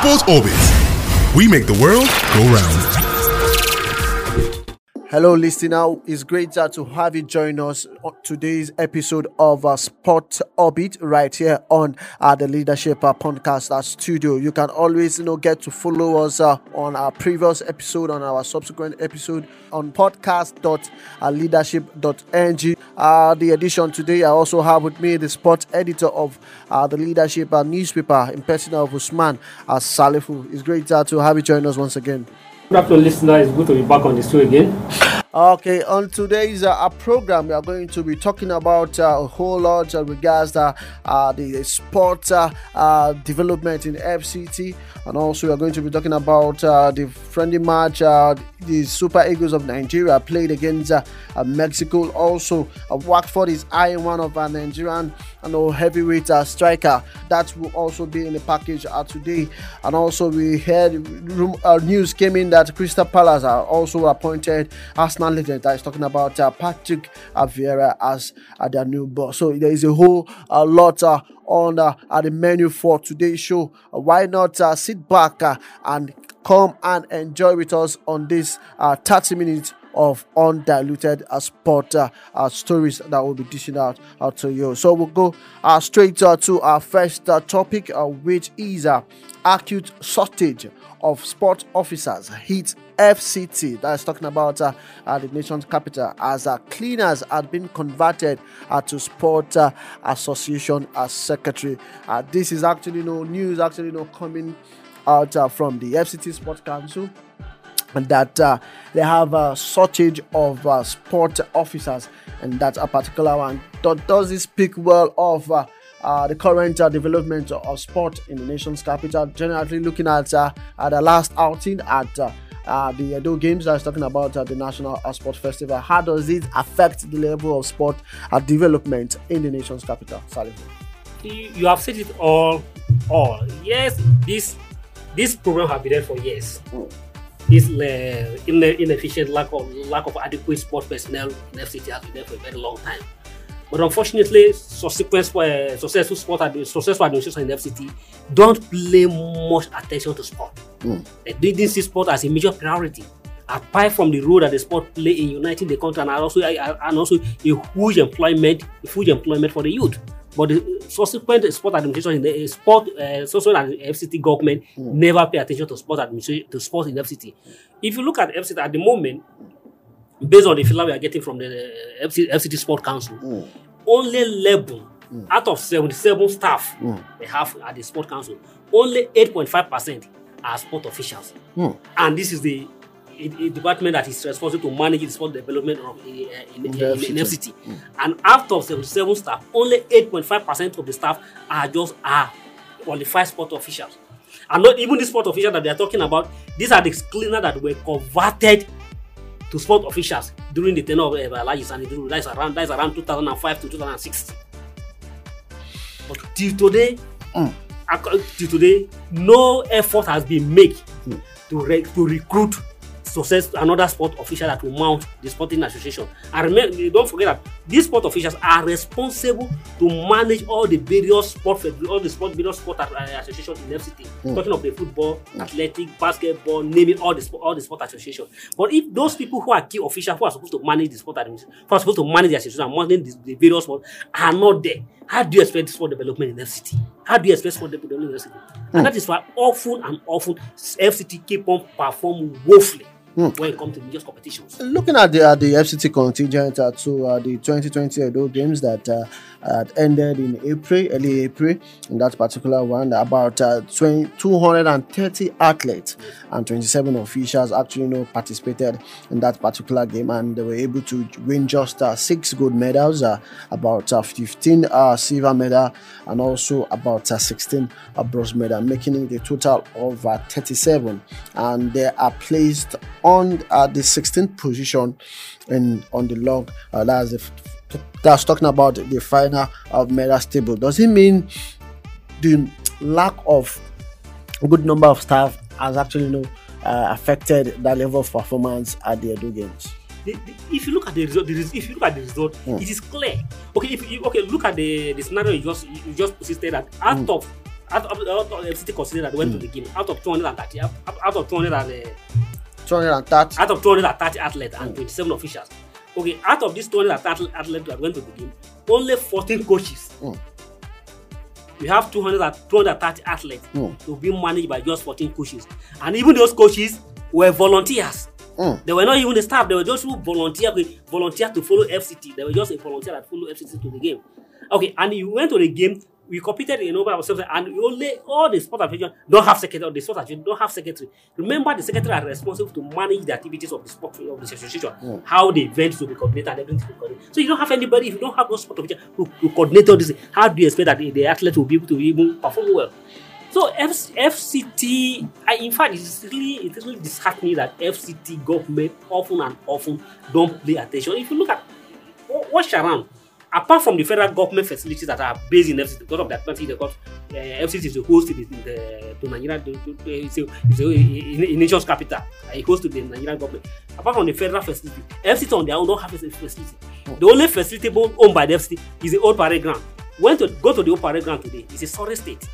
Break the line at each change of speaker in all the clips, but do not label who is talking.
Sports Orbit. We make the world go round.
Hello, listener. It's great uh, to have you join us on today's episode of uh, Sport Orbit right here on uh, the Leadership uh, Podcast uh, Studio. You can always, you know, get to follow us uh, on our previous episode, on our subsequent episode on podcast.leadership.ng. Uh, the edition today, I also have with me the sport editor of uh, the Leadership uh, newspaper in person of Usman uh, Salifu. It's great uh, to have you join us once again.
Good afternoon, listener. It's good to be back on the show again.
Okay, on today's uh, program, we are going to be talking about uh, a whole lot uh, regards uh, uh, the sport uh, uh, development in FCT, and also we are going to be talking about the friendly match the Super Eagles of Nigeria played against Mexico. Also, Watford is eyeing one of our Nigerian and uh, heavyweight striker. That will also be in the package today. And also, we heard news came in that Crystal Palace are also appointed Arsenal legend. That is talking about uh, Patrick Vieira as uh, their new boss. So there is a whole uh, lot. On the menu for today's show. Why not sit back and come and enjoy with us on this uh, 30 minutes of undiluted uh, sport uh, uh, stories that will be dishing out uh, to you. So we'll go uh, straight uh, to our first topic, which is acute shortage of sport officers hit FCT. That's talking about uh, uh, the nation's capital as uh, cleaners had been converted uh, to sport association as secretary. This is actually no news, actually no coming out from the FCT Sports Council and that uh, they have a shortage of uh, sport officers, and that's a particular one. Do- Does this speak well of uh, the current development of sport in the nation's capital? Generally, looking at at the last outing at uh, the Edo Games, I was talking about uh, the National Sport Festival. How does it affect the level of sport uh, development in the nation's capital? Salih?
You, have said it all. All yes, this this program has been there for years. This uh, inefficient lack of lack of adequate sport personnel in FCT has been there for a very long time. But unfortunately, subsequent uh, successful sport successful administration in FCT don't pay much attention to sport. They didn't see sport as a major priority. Apart from the role that the sport play in uniting the country and also and also a huge employment, a huge employment for the youth. But the subsequent sport administration in the sport, uh, social and FCT government never pay attention to sport administration to sport in FCT. If you look at FCT at the moment, based on the figure we are getting from the uh, FCT, FCT Sport Council, hmm. only 11 hmm. out of 77 staff hmm. they have at the Sport Council, only 8.5% are sport officials. And this is the a, a department that is responsible to manage the sport development of, uh, in, in, in, in FCT. And out of 77 staff, only 8.5% of the staff are just are qualified sport officials. And not even the sport officials that they are talking about, these are the cleaners that were converted to sport officials during the tenure of uh, Elijah Sani Duru. That's around that's around 2005 to 2006. But till today, acco- till today, no effort has been made to re- to recruit success another sport official that will mount the sporting association. And remember, don't forget that these sport officials are responsible to manage all the various sport all the sport various sport uh, association in FCT. Hmm. Talking of the football, hmm. athletic, basketball, naming all the sport all the sport association. But if those people who are key officials who are supposed to manage the sport administration, who are supposed to manage the association and manage the, the various sport are not there, how do you expect sport development in FCT? How do you expect sport development in FCT? And hmm. that is why often and often FCT keep on performing woefully when it comes to major competitions.
Looking at the, at the FCT contingent uh, to uh, the 2020 Edo Games that uh, uh, ended in April, early April, in that particular one, about uh, 20, 230 athletes and 27 officials actually you know, participated in that particular game and they were able to win just uh, six gold medals, uh, about uh, 15 uh, silver medal, and also about uh, 16 uh, bronze medal, making it a total of uh, 37. And they are placed on uh, the 16th position in on the log. Uh, that's the that's talking about the final of medal table. Does it mean the lack of a good number of staff has actually you know, uh, affected that level of performance at the Edo Games?
the, the, if you look at the result, the if you look at the result, it is clear. Okay, if you okay, look at the the scenario you just you just persisted that out of out of, out of FCT consider that went to the game out of 230 out, out of 200 and, uh,
230.
out of 230 athletes and 27 officials. Okay, out of these 230 athletes that went to the game, only 14 coaches.
Mm.
We have 200 and 230 athletes
Mm.
to be managed by just 14 coaches. And even those coaches were volunteers.
Mm.
They were not even the staff, they were just who volunteer, volunteer to follow FCT. They were just a volunteer that followed FCT to the game. Okay, and you went to the game, we competed in number of and only all the sport association don't have secretary, the sport association don't have secretary. Remember, the secretary are responsible to manage the activities of the sport of the association, how the events will be coordinated and everything will be coordinated. So you don't have anybody, if you don't have those sport officials who, who coordinate all this, how do you expect that the, the athlete will be able to even perform well? So F- FCT, I, in fact, it's really it's really disheartening that FCT government often and often don't pay attention. If you look at wa- watch around, apart from the federal government facilities that are based in FCT, because of that country, they got uh, FCT is a host to the, the to Nigeria, to, to, it's a, it's a, in, in nation's capital, a host to the Nigerian government. Apart from the federal facility, FCT on their own don't have a facility. The only facility owned by the FCT is the old parade ground. When to go to the old parade ground today, it's a sorry state.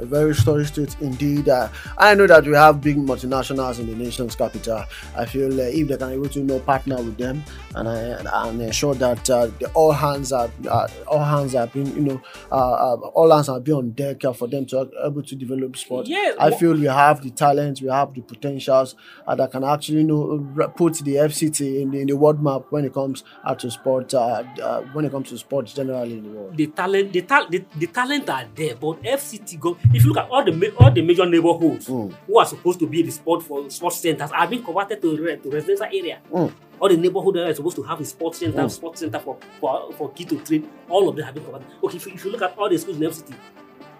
A very storage state indeed. Uh, I know that we have big multinationals in the nation's capital. I feel uh, if they can able to you know partner with them and uh, and ensure that uh, the, all hands are uh, all hands are being you know all hands are being on deck for them to be able to develop sport.
Yes,
I feel we have the talent, we have the potentials uh, that can actually you know put the FCT in the, in the world map when it comes uh, to sport. Uh, uh, when it comes to sports generally in the world.
the talent the, tal- the, the talent are there but fct go if you look at all the all the major neighborhoods
Mm.
who are supposed to be the sport for sports centers are being converted to, to residential area
Mm.
all the neighborhood that are supposed to have a sports center
Mm.
sports center for for for kids to train all of them have been converted okay if you, if you look at all the schools in the city,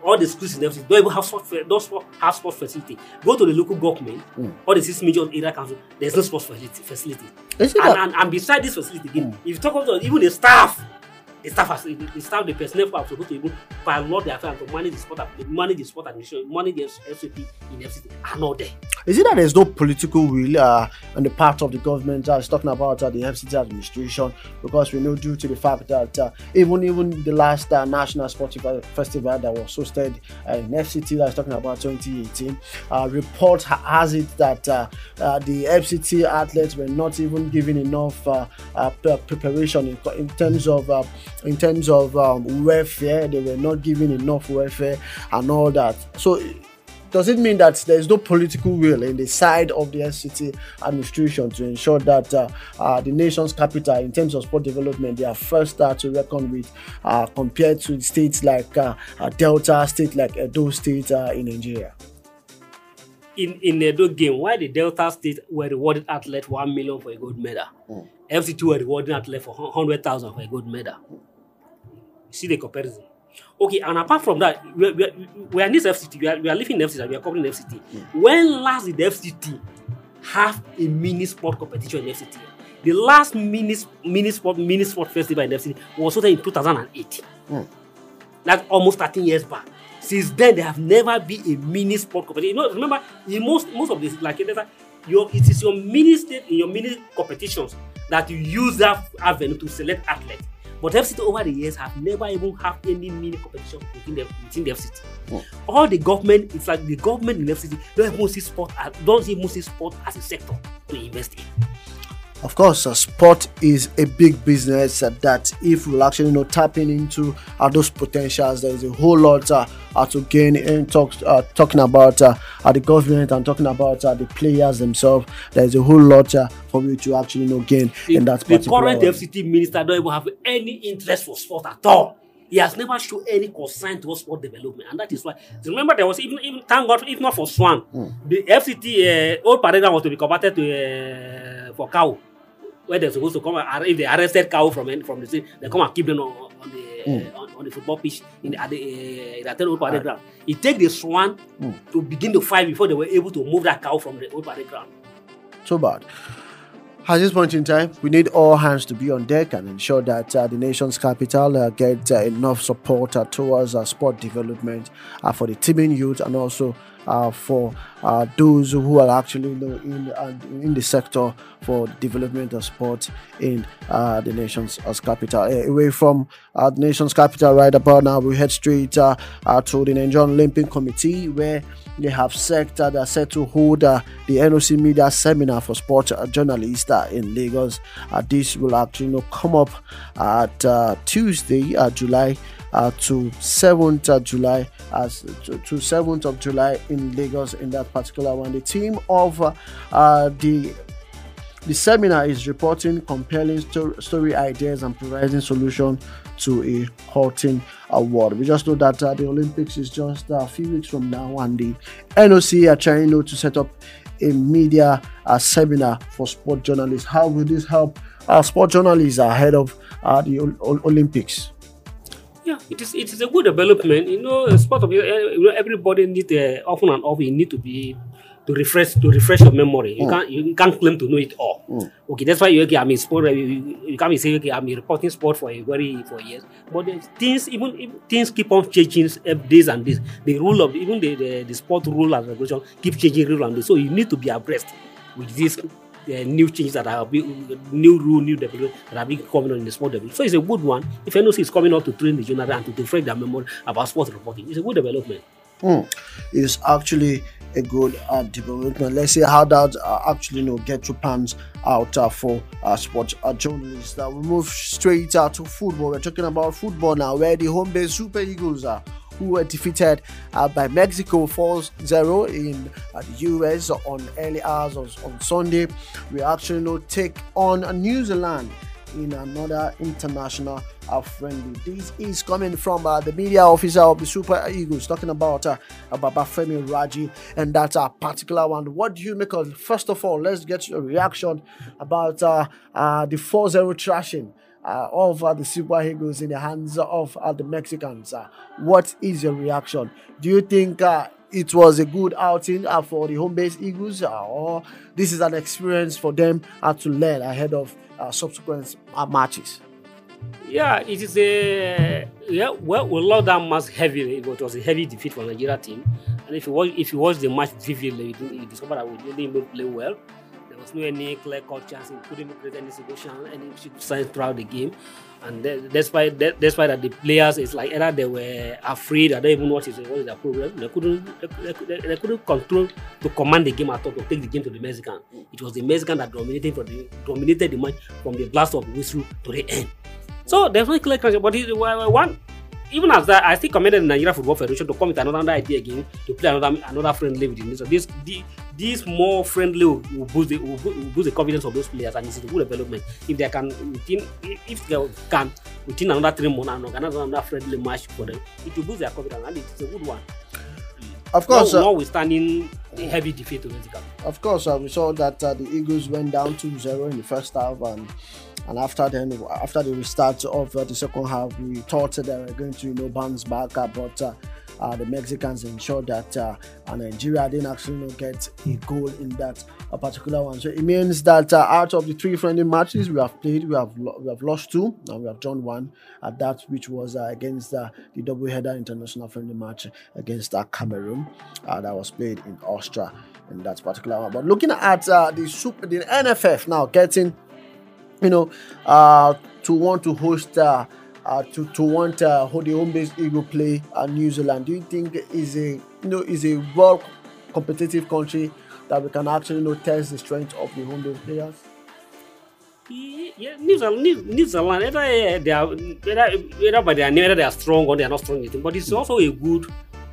all the schools in FCT don't even have sport fa- don't sport, have sports facility go to the local government
Mm.
all the six major area council there's no sports facility facility and, and, and beside this facility again,
Mm.
if you talk about even the staff, the staff the, staff, the personnel who are supposed to even pilot their affairs to manage the sport, manage the sport administration, manage the FCP in FCT are not there.
Is it that there's no political will uh, on the part of the government? I was talking about uh, the FCT administration because we know due to the fact that uh, even even the last uh, national sports Fe- festival that was hosted uh, in FCT, that was talking about 2018, uh, report has it that uh, uh, the FCT athletes were not even given enough uh, uh, preparation in, in terms of uh, in terms of um, welfare. They were not given enough welfare and all that. So does it mean that there is no political will in the side of the FCT administration to ensure that uh, uh, the nation's capital, in terms of sport development, they are first uh, to reckon with uh, compared to states like uh, uh, Delta, state like Edo State uh, in Nigeria?
In in the Edo game, why the Delta State were rewarded athlete one million for a gold medal,
Mm.
FCT were rewarding athlete for hundred thousand for a gold medal. You see the comparison. Okay, and apart from that, we are, we are, we are in this FCT, we are, we are living in FCT, we are covering FCT. When last did the FCT have a mini sport competition in FCT? The last mini, mini sport mini sport festival in FCT was hosted in 2008.
Mm.
That's almost 13 years back. Since then, there have never been a mini sport competition. You know, remember, in most most of this, like it is, your it is your mini state in your mini competitions that you use that avenue to select athletes. But FCT over the years have never even had any mini competition within the within the FCT.
Mm.
All the government, it's like the government in FCT don't even see sport as, don't even see sport as a sector to invest in.
Of course, uh, sport is a big business uh, that if we're actually you know tapping into uh, those potentials, there is a whole lot uh, uh, to gain in talks, uh, talking about uh, the government and talking about uh, the players themselves. There is a whole lot uh, for you to actually you know gain
The,
in that
the current FCT minister don't even have any interest for sport at all. He has never shown any concern towards sport development, and that is why. Remember, there was even, even thank God, if not for Swan, the FCT uh, old parade was to be converted to uh, for cow, where they're supposed to come. and- If they arrested cow from from the city, they come and keep them on, on the
Mm.
on, on the football pitch in the, at the uh, in the old parade ground. He take the Swan
Mm.
to begin the fight before they were able to move that cow from the old parade ground.
so bad. At this point in time, we need all hands to be on deck and ensure that uh, the nation's capital uh, get uh, enough support uh, towards uh, sport development uh, for the teaming youth and also uh, for uh, those who are actually you know, in uh, in the sector for development of sport in uh, the nation's capital. Uh, away from uh, the nation's capital, right about now, we head straight uh, uh, to the Nigerian Olympic Committee, where they have set uh, they're set to hold uh, the NOC Media Seminar for Sport Journalists in Lagos. this will actually you know, come up at Tuesday, July uh, to 7th of July as to, to, 7th of July in Lagos in that particular one. The team of uh, uh, the the seminar is reporting compelling sto- story ideas and providing solution to a halting award. We just know that uh, the Olympics is just a few weeks from now, and the NOC are trying to set up a media uh, seminar for sport journalists. How will this help uh, sport journalists ahead of uh, the o- Olympics?
Yeah, it is. It is a good development. You know, as part of it, everybody need uh, often and often you need to be to refresh to refresh your memory. You mm. can't you can't claim to know it all. Mm. Okay, that's why you okay, I'm in sport. You, you can't be saying okay, I'm reporting sport for a very for years. But things even, things keep on changing days and days. The rule of even the, the, the sport rule and regulation keep changing rule and so you need to be abreast with this uh, new changes that are new rule, new development that are being coming on in the sport development. So it's a good one. If NOC is coming out to train the journal and to refresh their memory about sports reporting, it's a good development.
Mm. It's actually a good uh, development. Let's see how that uh, actually you know get to pans out uh, for uh, sports uh, journalists. Now we move straight out to football. We're talking about football now, where the home base Super Eagles are who were defeated uh, by Mexico 4 0 in uh, the US on early hours on Sunday. We actually now take on New Zealand in another international uh, friendly. This is coming from uh, the media officer of the Super Eagles, talking about uh, Babafemi Raji, and that's a particular one. What do you make of? First of all, let's get your reaction about uh, uh, the 4-0 trashing uh, of uh, the Super Eagles in the hands of uh, the Mexicans. Uh, what is your reaction? Do you think uh, it was a good outing uh, for the home base Eagles, or this is an experience for them to learn ahead of subsequent matches?
Yeah, it is a yeah. Well, we lost that match heavily. It was a heavy defeat for Nigeria team, and if you watch if you watch the match vividly, you discover that we didn't play well was no any clear cut chance. He couldn't create any situation, any signs throughout the game. And despite that, despite that, the players it's like either they were afraid. I don't even know what is what is their problem. They couldn't they, they, they, couldn't control to command the game at all to take the game to the Mexican. It was the Mexican that dominated for the dominated the match from the blast of the whistle to the end. So definitely clear cut. But it, one even as that, I still commended the Nigeria Football Federation to come with another idea again to play another another friendly with this. So this the, this more friendly will, will, boost the, will, boost the confidence of those players and it's a good development. If they can within if they can within another three months and organize another friendly match for them, it will boost their confidence and it's a good one.
Of course,
no, uh, notwithstanding heavy defeat to Mexico.
Of course, uh, we saw that uh, the Eagles went down 2-0 in the first half and and after then after the restart of uh, the second half we thought that they were going to you know bounce back uh, but uh, uh, the Mexicans ensured that uh, Nigeria didn't actually you know, get a goal in that uh, particular one. So it means that uh, out of the three friendly matches we have played, we have lo- we have lost two and we have drawn one. At that which was uh, against the double-header international friendly match against Cameroon that was played in Austria in that particular one. But looking at the super, the NFF now getting you know, uh, to want to host, uh, to to want uh, the home based Eagle play uh, New Zealand. Do you think is a you know is a well competitive country that we can actually you know test the strength of the home based players?
Yeah, New Zealand, New, New Zealand, either they are either, either by their name, either they are strong or they are not strong. But it's also a good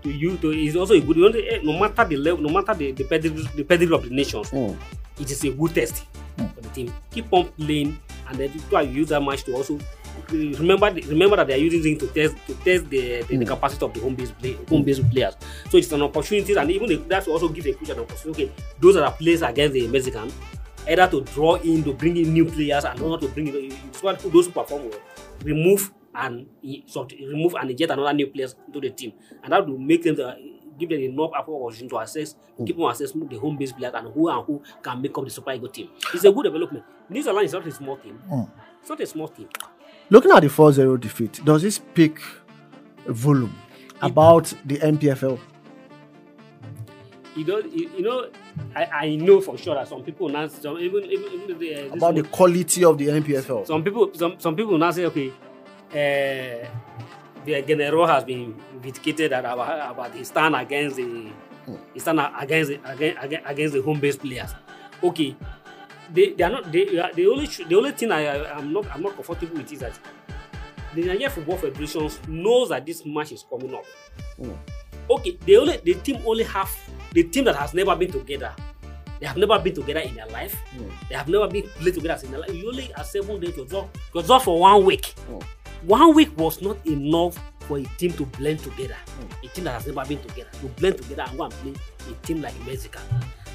to you to it's also a good no matter the level, no matter the the pedigree, the pedigree of the nations, mm. it is a good test for the team. Keep on playing, and then try to use that match to also remember remember that they are using it to test to test the, the, mm. the capacity of the home base play, home base players. So it's an opportunity, and even the, that's also give a coach an opportunity. Okay, those are the players against the Mexican, either to draw in to bring in new players and not to bring in those who perform well, remove and remove and inject another new players into the team, and that will make them. The, give them enough opportunity to assess, mm. keep on assess the home based players and who and who can make up the Super Eagles team. It's a good development. New Zealand is not a small team. Mm. It's not a small team.
Looking at the 4 0 defeat, does this speak volume about the NPFL?
you know, you, you know, I, I know for sure that some people now, some even even, even the, uh,
About the quality of the NPFL.
some people some some people now say okay uh, the general has been vindicated that about, about his stand against the his stand against the, against, against against the home based players okay they they are not they are, the only the only thing I, am not I'm not comfortable with is that the Nigeria Football Federation knows that this match is coming up.
Mm.
okay they only the team only have the team that has never been together they have never been together in their life.
Mm.
they have never been played together in their life. You only have seven days to draw to draw for one week.
Mm.
one week was not enough for a team to blend together. A team that has never been together to blend together and go and play a team like mexico.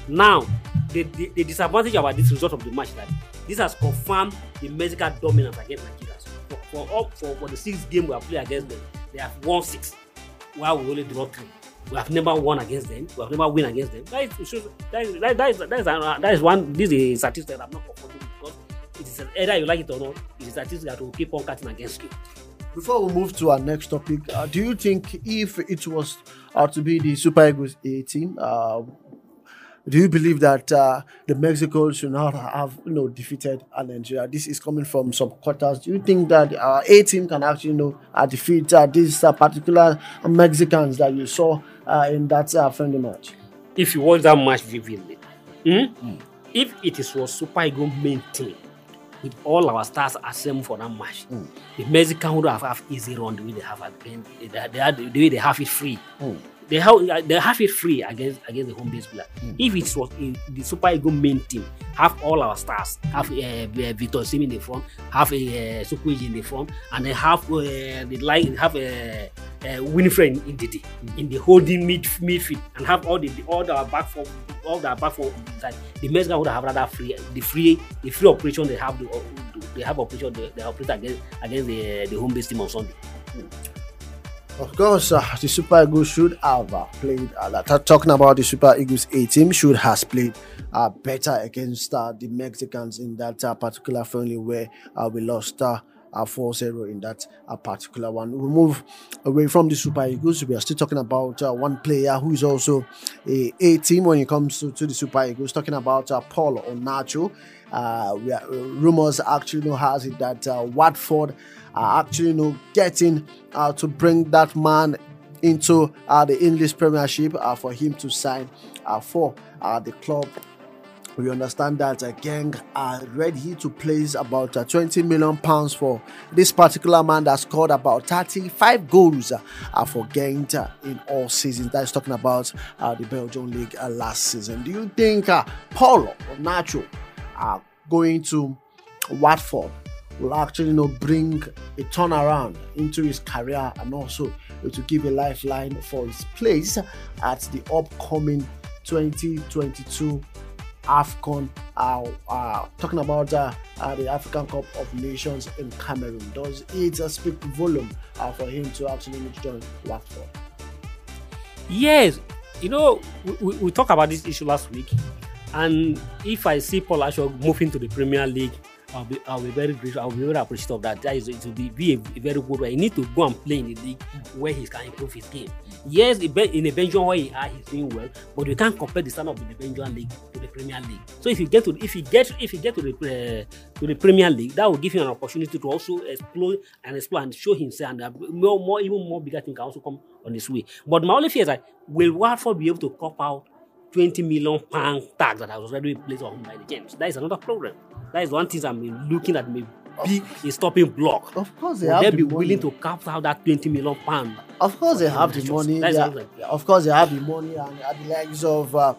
Now the the disadvantage about this result of the match that this has confirmed the mexico dominance against nigeria. For for all for for the six game we have played against them they have won six while we only draw three. We have never won against them. We have never win against them. That is that is that, is that is, uh, that is one this is a statistic that i'm not comfortable because it is either you like it or not it is a statistic that will keep on cutting against you.
Before we move to our next topic, uh, do you think if it was uh, to be the Super Eagles A team, uh, do you believe that uh, the Mexico should not have you know defeated uh, Nigeria? This is coming from some quarters. Do you think that our A team can actually you know uh, defeat uh, these uh, particular Mexicans that you saw uh, in that uh, friendly match?
if you watch that match vividly hmm? if it is was Super Eagle main team with all our stars assembled for that match
Mm.
the mexican would have have easy run the way they have at Ben- they, they, they, had- the way they have it free
Mm.
They have they have it free against against the home base player. If it was the Super Eagle main team have all our stars have uh, Victor Osimhen in the front have a uh, Chukwueze in the front and they have uh, the line have a uh, Wilfred in the in the holding mid midfield and have all the all the back four all the back four that the Mexican would have rather free the free the free operation they have the they have operation they, they operate against against the the home base team on Sunday.
Of course, uh, the Super Eagles should have uh, played. Uh, talking about the Super Eagles A team, should has played uh, better against uh, the Mexicans in that uh, particular friendly where uh, we lost uh, 4-0 in that uh, particular one. We move away from the Super Eagles. We are still talking about uh, one player who is also a A team when it comes to, to the Super Eagles. Talking about uh, Paul Onuachu. Uh, we are, rumors actually know has it that uh, Watford are actually you know getting uh, to bring that man into uh, the English Premiership uh, for him to sign for the club. We understand that uh, Genk are ready to place about uh, 20 million pounds for this particular man that scored about 35 goals for Genk uh, in all seasons. That is talking about the Belgian League last season. Do you think Paulo or Nacho are going to Watford will actually you know bring a turnaround into his career and also to give a lifeline for his place at the upcoming 2022 AFCON uh, uh, talking about uh, uh, the African Cup of Nations in Cameroon. Does it uh, speak volume uh, for him to actually join Watford?
Yes, you know, we, we, talked about this issue last week, and if I see Paul Asher moving to the Premier League, I'll be I'll be very grateful. I'll be very appreciative of that. That is will be, be a, a very good way. He need to go and play in the league where he can improve his game. Yes, in the Belgian where he are, he's doing well, but you can't compare the standard of the Belgian league to the Premier League. So if you get to if you get if you get to the uh, to the Premier League, that will give him an opportunity to also explore and explore and show himself, and uh, more more even more bigger thing can also come on his way. But my only fear is that will Watford be able to cop out 20 million pound tax that I was already placed on by the James? That is another problem. That is one thing I'm looking at may be a stopping block.
Of course, they
Will
have
they
the
be
money.
willing to cap out that 20 million pound?
Of course, they have the money.
that's
They
what
are-
I'm saying.
of course, they have the money, and at the likes of uh,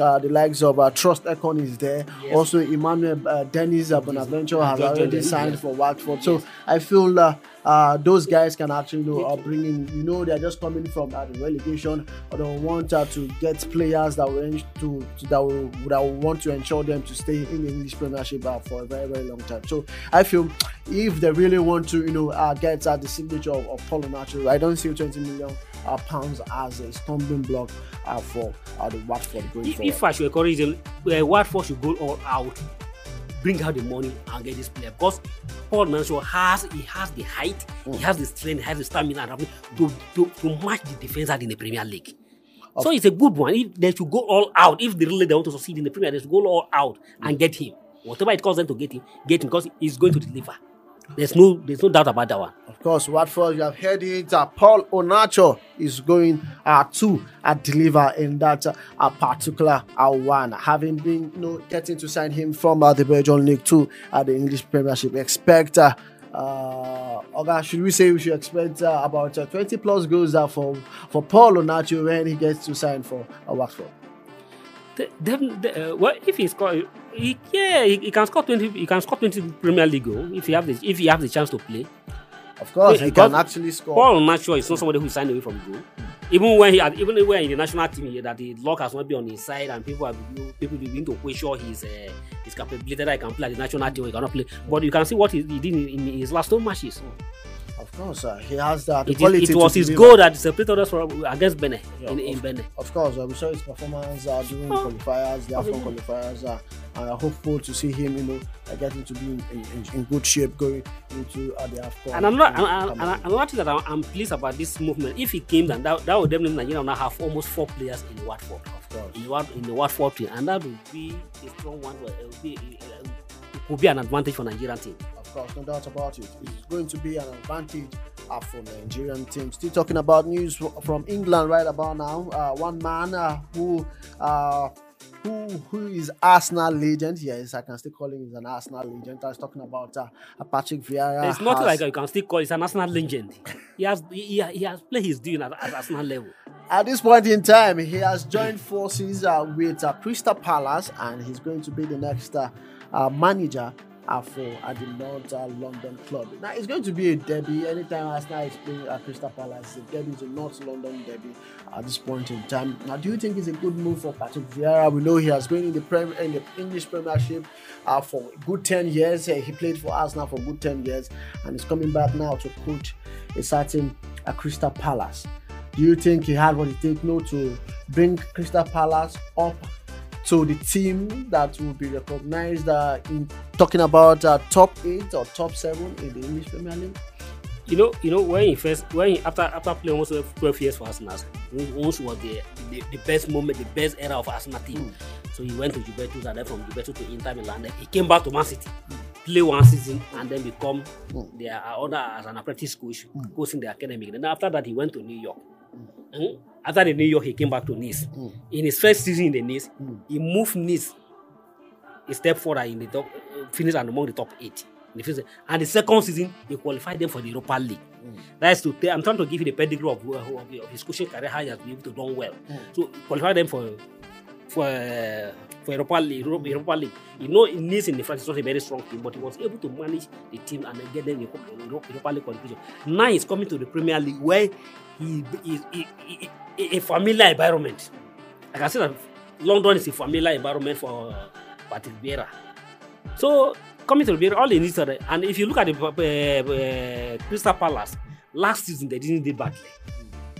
uh, the likes of uh, Troost-Ekong is there.
Yes.
Also, Emmanuel uh, Dennis uh, Bonaventure has already signed for Watford. So I feel uh, uh, those guys can actually you know, uh, bring in. You know, they're just coming from uh, the relegation, or they want uh, to get players that will to, to that will that will want to ensure them to stay in the English Premiership uh, for a very very long time. So I feel if they really want to, you know, uh, get uh, the signature of, of Paul Onuachu, I don't see 20 million uh, pounds as a stumbling block uh, for uh, the Watford going
If,
forward.
if I should encourage them, uh, Watford should go all out, bring out the money and get this player because Paul Mansell has he has the height, he has the strength, he has the stamina to, to, to match the defender in the Premier League. So it's a good one. If they should go all out, if they really they want to succeed in the Premier, they should go all out and get him. Whatever it costs them to get him, get him because he's going to deliver. There's no there's no doubt about that one.
Of course, Watford, you have heard it. Uh, Paul Onuachu is going uh, to uh, deliver in that uh, particular uh, one, having been you know, getting to sign him from uh, the Belgian League Two at the English Premiership. Expect. Uh, uh, okay, should we say we should expect uh, about uh, 20 plus goals uh, for for Paul Onuachu when he gets to sign for uh, Watford?
The, the, uh, well, if he score, he, yeah, he, he can score twenty. He can score twenty Premier League goal if he have the if he have the chance to play.
Of course,
Yeah,
he can actually score.
Paul Onuachu is not somebody who signed away from goal. Even when he had, even when in the national team here, that the luck has not been on his side, and people have people begin to question his uh, his capability that he can play at the national team. He cannot play, but you can see what he, he did in, in his last two matches.
Of course, uh, he has that.
It,
quality
is, it was his
deliver.
goal that separated us from against Benin
Yeah,
in, in Benin.
Of course, uh, we saw his performance uh, during
Oh.
qualifiers, the AFCON qualifiers, uh, and I'm hopeful to see him, you know, uh, getting to be in, in, in good shape going into uh, the AFCON.
And I'm not,
in
and, and, another thing that I'm, I'm pleased about this movement. If he came, then that, that would definitely Nigeria now have almost four players in the Watford.
of course.
in the Wat- in the Watford team, and that would be a strong one. It, would be, uh, it could be an advantage for Nigerian team.
Of course, no doubt about it. It's going to be an advantage uh, for the Nigerian team. Still talking about news from England right about now. Uh, one man uh, who uh, who who is Arsenal legend. Yes, I can still call him as an Arsenal legend. I was talking about uh, Patrick Vieira.
It's not
has-
like you can still call. He's a national legend. He has he, he, has played his due at, at Arsenal level.
At this point in time, he has joined forces uh, with uh, Crystal Palace and he's going to be the next uh, uh, manager for uh, the North London club. Now, it's going to be a derby. Anytime Arsenal is playing at Crystal Palace, the derby is a North London derby at this point in time. Now, do you think it's a good move for Patrick Vieira? We know he has been in the, Prem- in the English Premiership uh, for a good 10 years. He played for Arsenal for a good 10 years and he's coming back now to coach a certain uh, Crystal Palace. Do you think he had what it takes no to bring Crystal Palace up to the team that will be recognized uh, in talking about uh, top eight or top seven in the English Premier League?
You know, you know when he first when he, after after playing almost 12 years for Arsenal, once was the, the the best moment, the best era of Arsenal team. So he went to Juventus and then from Juventus to Inter Milan. Then he came back to Man City, play one season and then become their owner as an apprentice coach, coaching the academy. Then after that, he went to New York. Mm. After the New York, he came back to Nice. Hmm. In his first season in the Nice, hmm. he moved Nice a step further in the top, finished among the top eight. In the first, and the second season, he qualified them for the Europa League. Hmm. That's to tell, I'm trying to give you the pedigree of, of, of his coaching career, how he has been able to do well. So qualified them for for uh, for Europa League, Europa, League. You know, in Nice in the France, it's not a very strong team, but he was able to manage the team and get them Europa Europa League qualification. Now he's coming to the Premier League where he is a familiar environment. Like I can say that London is a familiar environment for uh, Patrick Vieira. So coming to the Vieira, all he needs and if you look at the uh, uh, Crystal Palace last season, they didn't do badly.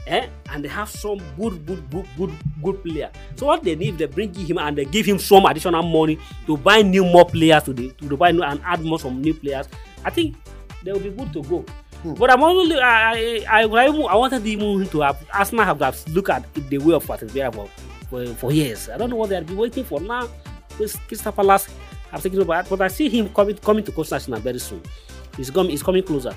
Eh? And they have some good, good, good, good, good player. So what they need, they bring him and they give him some additional money to buy new more players to the to buy new and add more some new players. I think they will be good to go. But I'm only I I I, I, wanted even to have Arsenal have, have look at the way of Patrick for, for for years. I don't know what they have been waiting for now. With Crystal Palace have taken over, but I see him coming coming to Costa National very soon. He's coming he's coming closer.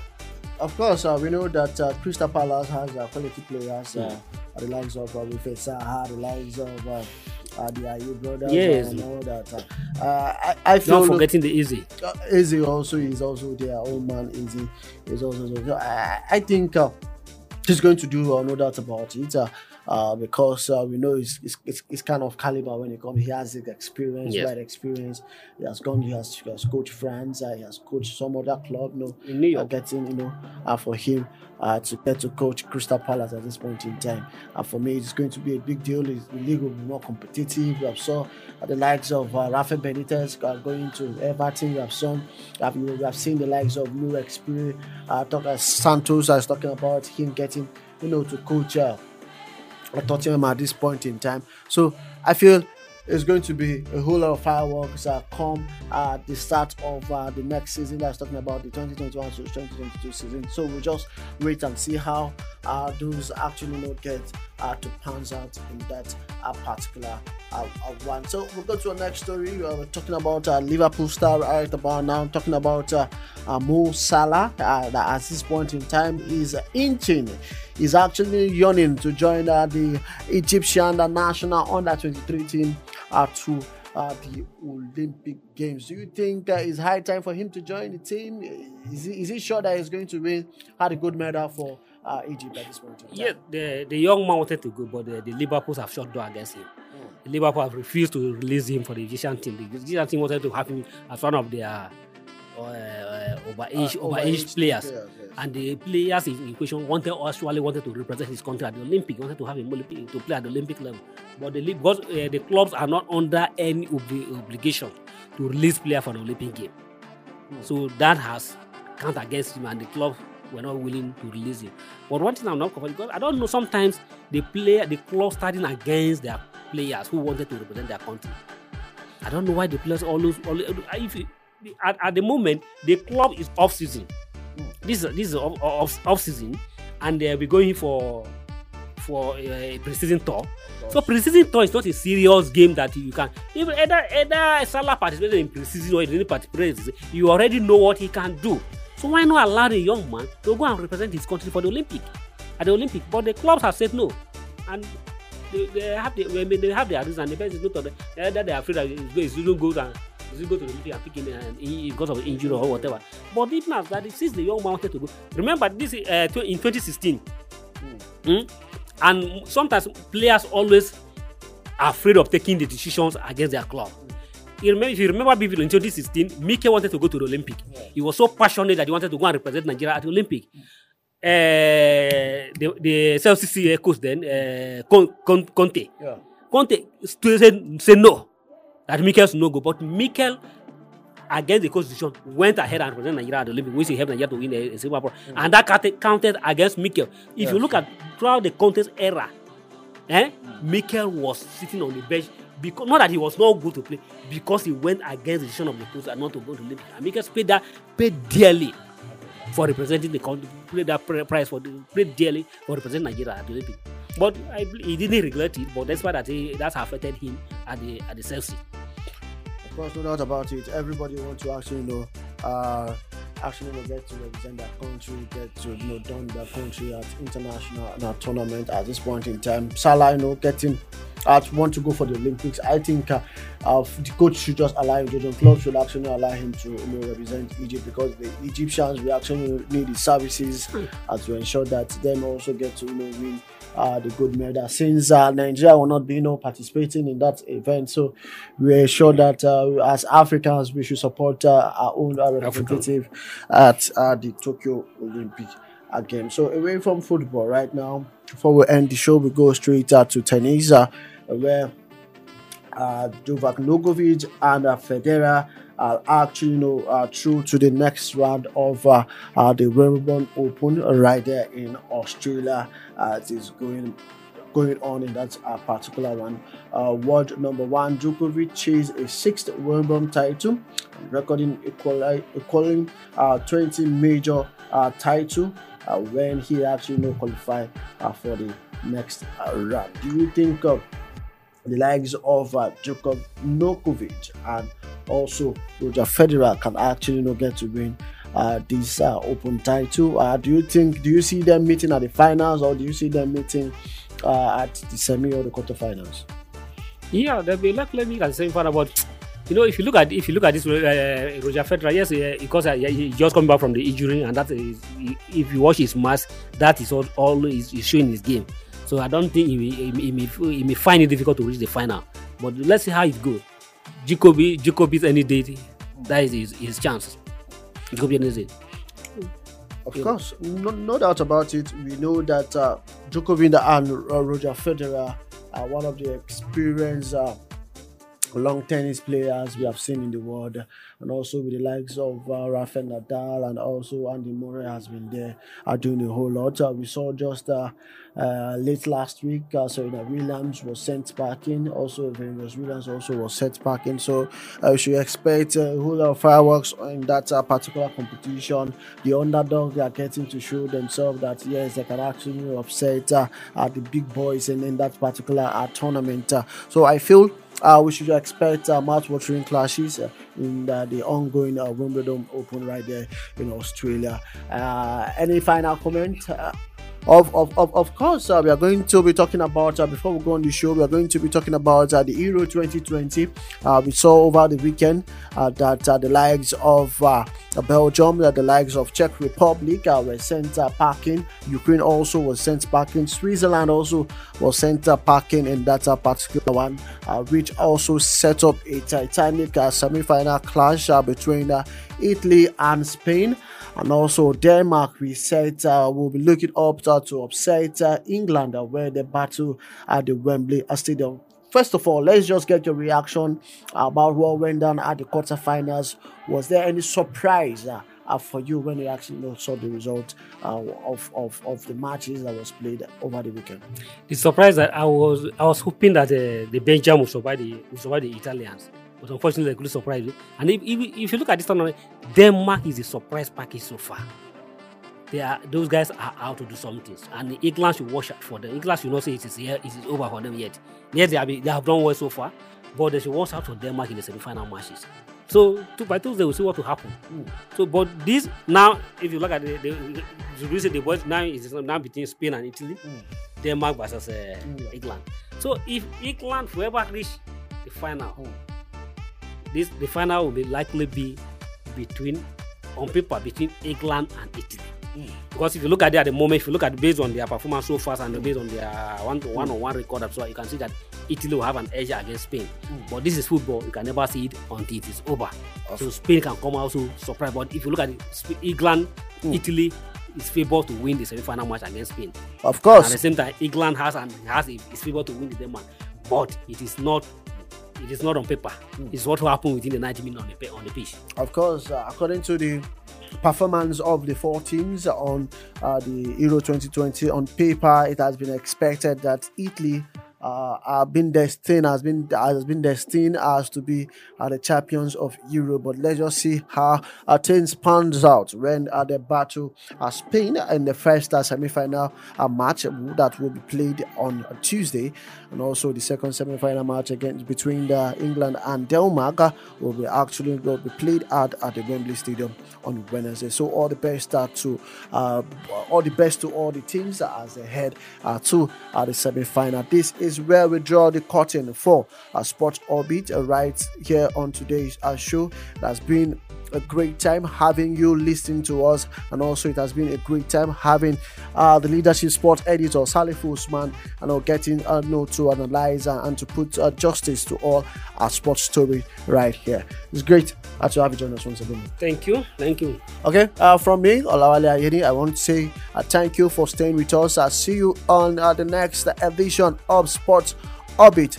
Of course, uh, we know that uh, Crystal Palace has uh, quality players, uh, the likes of uh, Zaha, the likes of uh, uh, the Ayew brothers,
Yes.
and all that. Uh, I, I feel
Not
look-
forgetting the easy.
uh, Izzy also is also their Old man Easy is also. So I, I think uh, he's going to do uh, no doubt about it. Uh, uh, because uh, we know he's, he's, he's, he's kind of caliber when it comes. He has the experience,
Yes.
right experience. He has gone. He has, he has coached France. Uh, he has coached some other club. No,
In New York.
getting you know uh, for him uh, to get to coach Crystal Palace at this point in time. And for me, it's going to be a big deal. It's- The league will be more competitive. We have saw the likes of uh, Rafa Benitez uh, going to Everton. We have seen, we have seen the likes of new experience. Uh, uh, Santos. I was talking about him getting you know to coach. Uh, at Tottenham at this point in time. So I feel it's going to be a whole lot of fireworks uh, come at the start of uh, the next season. That's talking about the 2021 to 2022 season. So we'll just wait and see how uh, those actually you know, get uh, to pans out in that uh, particular uh, uh, one. So we'll go to our next story. Uh, we're talking about uh, Liverpool star right about now. Talking about uh, Mo Salah. That at this point in time is inching. He's actually yearning to join the Egyptian national under 23 team to uh, the Olympic Games. Do you think uh, it's high time for him to join the team? Is he, is he sure that he's going to win had a good medal for uh, Egypt at this point? in time?
Yeah, the, the young man wanted to go, but the, the Liverpools have shut door against him. The Liverpool have refused to release him for the Egyptian team. The Egyptian team wanted to have him as one of their uh, uh, overage,
Uh,
overage
overaged
players.
yes.
And the players in question wanted actually wanted to represent his country at the Olympic, wanted to have him Olympic, to play at the Olympic level. But the because uh, the clubs are not under any obli- obligation to release players for the Olympic game. So that has count against him, and the club were not willing to release him. But one thing I'm not confident because I don't know. Sometimes the player, the club starting against their players who wanted to represent their country. I don't know why the players always, always if it, at, at the moment the club is off season. This is this is off, off, off season, and they'll be going for for a pre-season tour. So pre-season tour is not a serious game that you can even either either Salah participated in pre-season or he didn't participate you already know what he can do. So why not allow the young man to go and represent his country for the Olympic at the Olympic? But the clubs have said no, and they, they have the I mean, they have their reason. And the best is not of them. Either they are afraid that he's going to go and to go to the Olympic and pick him he, because of injury or whatever. But even as that, since the young man wanted to go, remember this uh, in 2016. Mm? And sometimes players always afraid of taking the decisions against their club. You remember, if you remember vividly in 2016, Mike wanted to go to the Olympic. He was so passionate that he wanted to go and represent Nigeria at the Olympic. Uh, the the Chelsea coach then, uh, Con- Con- Conte.
Yeah.
Conte said, said no, that Mikel should no go. But Mikel, against the coach decision, went ahead and represented Nigeria at the Olympic, which he helped Nigeria to win a, a silver ball. And that counted, counted against Mikel. If you look at throughout the Conte's era, eh, Mikel was sitting on the bench because not that he was not good to play, because he went against the decision of the coach and not to go to Olympics. Mikel paid that paid dearly for representing the country, paid that price for the paid dearly for representing Nigeria at the Olympics. But I, he didn't regret it. But that's why that he, that's affected him at the at the Chelsea.
Of course, no doubt about it. Everybody wants to actually know, uh, actually know, get to represent their country, get to you know, done their country at international uh, tournament at this point in time. Salah, you know, getting to want to go for the Olympics. I think uh, uh, the coach should just allow him. Jurgen Klopp should actually allow him to you know, represent Egypt because the Egyptians will actually need his services uh, to ensure that them also get to you know win uh, the gold medal since uh, Nigeria will not be you know participating in that event. So we're sure that uh, as Africans we should support uh, our own representative at uh, the Tokyo Olympic Games. So away from football right now, before we end the show, we go straight uh, to tennis, uh, where uh, Novak Djokovic and uh, Federer are actually you know through to the next round of uh, uh, the Wimbledon Open right there in Australia. It is going going on in that uh, particular one. Uh, world number one, Djokovic chased a sixth Wimbledon title, recording equali- equaling uh, 20 major uh, title when he actually you know, qualified uh, for the next uh, round. Do you think uh, the likes of uh, Djokovic Nokovic and also Roger Federer can actually know, get to win uh, this uh, open title. Uh, do you think? Do you see them meeting at the finals, or do you see them meeting uh, at the semi or the quarterfinals?
Yeah, they'll be likely meeting at the same final, but you know, if you look at if you look at this uh, Roger Federer, yes, uh, because uh, he just coming back from the injury, and that is if you watch his match, that is all, all is, showing his game. So I don't think he, may- he, he, may, he may find it difficult to reach the final. But let's see how it goes. Jacoby, Jacoby's any day, that is his, his chance. Jacoby any day.
Of
Yeah.
course, no, no doubt about it. We know that uh, Djokovic and uh, Roger Federer are one of the experienced uh, long tennis players we have seen in the world, and also with the likes of uh, Rafael Nadal and also Andy Murray has been there uh, doing a whole lot. Uh, we saw just uh, uh, late last week, Serena Williams was sent back in. Also, Venus Williams also was sent back in. So uh, we should expect a whole lot of fireworks in that particular competition. The underdog are getting to show themselves that yes, they can actually upset uh, the big boys in, in that particular tournament. So I feel uh, we should expect uh, mouth-watering clashes uh, in uh, the ongoing uh, Wimbledon Open right there in Australia. Uh, any final comment? Of, of, of, of course, uh, we are going to be talking about, uh, before we go on the show, we are going to be talking about uh, the Euro 2020. Uh, we saw over the weekend uh, that uh, the likes of Belgium, uh, the likes of Czech Republic were sent packing. Ukraine also was sent packing. Switzerland also was sent packing in that particular one, which also set up a Titanic semi-final clash between Italy and Spain and also Denmark. We said uh, we'll be looking up to, to upset uh, England uh, where they battle at the Wembley Stadium. First of all, let's just get your reaction about what went down at the quarterfinals. Was there any surprise uh, uh, for you when you actually saw the result uh, of, of, of the matches that was played over the weekend?
The surprise that I was I was hoping that the Belgium would survive the would survive the Italians, but unfortunately they couldn't surprise you. And if, if, if you look at this tournament, Denmark is a surprise package so far. They are those guys are out to do something, and England should watch out for them. England should not say it is here, it is over for them yet. Yes, they have they have done well so far, but they should watch out for Denmark in the semi-final matches. So to, by Tuesday we'll see what will happen. So, but this now, if you look at the the, the, the boys now is now between Spain and Italy, Denmark versus uh, England. So if England whoever reach the final, this the final will be likely be between on paper between England and Italy. Hmm. Because if you look at it at the moment, if you look at based on their performance so far and based on their one to hmm. one on one record, so you can see that Italy will have an edge against Spain. Hmm. But this is football; you can never see it until it is over. So Spain can come out so surprise. But if you look at it, England, Italy is favored to win the semi-final match against Spain.
Of course.
At the same time, England has and has is favored to win the Denmark, but it is not. It is not on paper. It's what will happen within the 90 minutes on the on the pitch.
of course, uh, according to the performance of the four teams on uh, the Euro 2020 on paper, it has been expected that Italy uh, have been destined has been has been destined as to be uh, the champions of Europe. But let's just see how uh, things pans out when uh, the battle uh, Spain in the first uh, semi-final uh, match that will be played on Tuesday, and also the second semi-final match against between the England and Denmark uh, will be actually will be played at, at the Wembley Stadium on Wednesday. So all the best uh, to uh, all the best to all the teams as they head uh, to uh, the semi-final. This is where we draw the curtain for uh, Sports Orbit uh, right here on today's uh, show. That's been a great time having you listening to us, and also it has been a great time having uh, the leadership sports editor Salif Usman and uh, getting uh, know to analyze uh, and to put uh, justice to all our sports story right here. It's great uh, to have you join us once again.
Thank you. Thank you.
Okay, uh, from me, Olawale Ayeni, I want to say uh, thank you for staying with us. I'll see you on uh, the next edition of Sports Orbit.